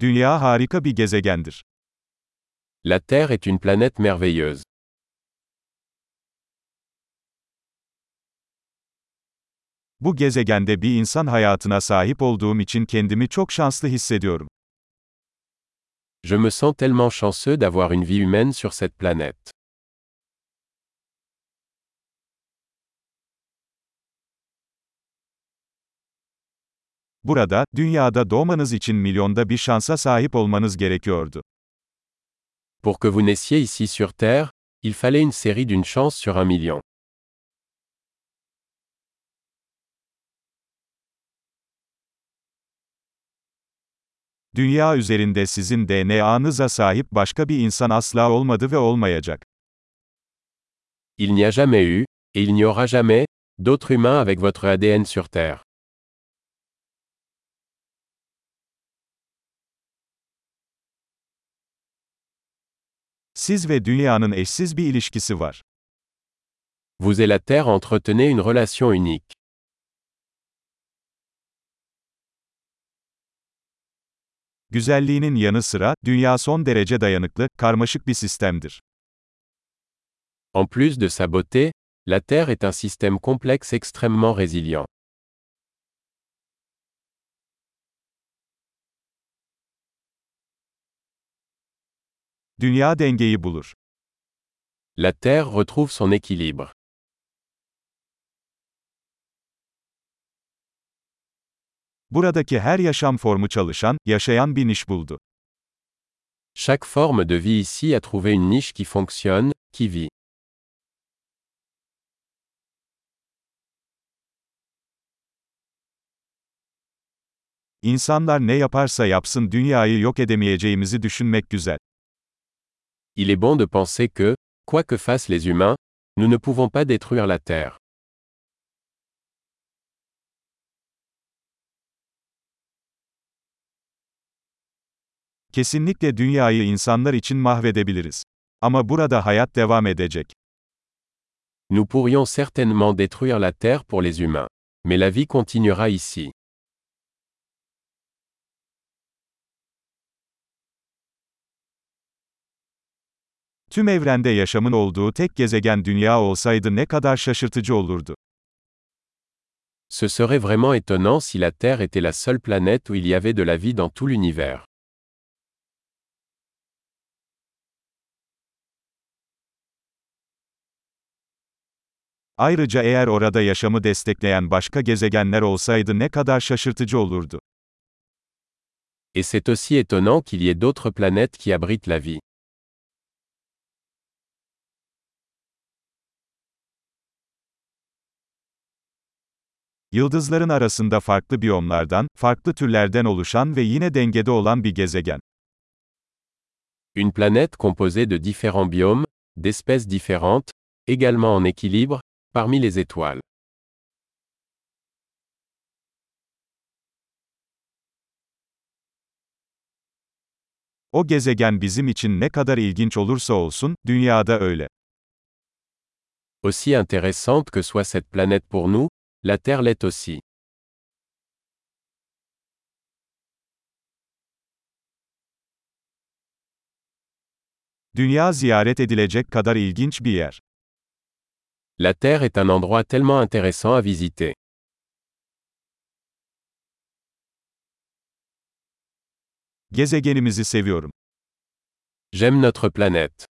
Dünya harika bir gezegendir. La Terre est une planète merveilleuse. Bu gezegende bir insan hayatına sahip olduğum için kendimi çok şanslı hissediyorum. Je me sens tellement chanceux d'avoir une vie humaine sur cette planète. Burada, dünyada doğmanız için milyonda bir şansa sahip olmanız gerekiyordu. Pour que vous naissiez ici sur Terre, il fallait une série d'une chance sur un million. Dünya üzerinde sizin DNA'nıza sahip başka bir insan asla olmadı ve olmayacak. Il n'y a jamais eu, et il n'y aura jamais, d'autres humains avec votre ADN sur Terre. Siz ve dünyanın eşsiz bir ilişkisi var. Vous et la Terre entretenez une relation unique. Güzelliğinin yanı sıra, dünya son derece dayanıklı, karmaşık bir sistemdir. En plus de sa beauté, la Terre est un système complexe extrêmement résilient. Dünya dengeyi bulur. La Terre retrouve son équilibre. Buradaki her yaşam formu çalışan, yaşayan bir niş buldu. Chaque forme de vie ici a trouvé une niche qui fonctionne, qui vit. İnsanlar ne yaparsa yapsın dünyayı yok edemeyeceğimizi düşünmek güzel. Il est bon de penser que, quoi que fassent les humains, nous ne pouvons pas détruire la Terre. Kesinlikle dünyayı insanlar için mahvedebiliriz. Ama burada hayat devam edecek. Nous pourrions certainement détruire la Terre pour les humains. Mais la vie continuera ici. Tüm evrende yaşamın olduğu tek gezegen dünya olsaydı ne kadar şaşırtıcı olurdu. Ce serait vraiment étonnant si la Terre était la seule planète où il y avait de la vie dans tout l'univers. Ayrıca eğer orada yaşamı destekleyen başka gezegenler olsaydı ne kadar şaşırtıcı olurdu. Et c'est aussi étonnant qu'il y ait d'autres planètes qui abritent la vie. Yıldızların arasında farklı biyomlardan, farklı türlerden oluşan ve yine dengede olan bir gezegen. Une planète composée de différents biomes, d'espèces différentes, également en équilibre, parmi les étoiles. O gezegen bizim için ne kadar ilginç olursa olsun, dünyada öyle. Aussi intéressante que soit cette planète pour nous, la Terre l'est aussi. Dünya ziyaret edilecek kadar ilginç bir yer. La Terre est un endroit tellement intéressant à visiter. Gezegenimizi seviyorum. J'aime notre planète.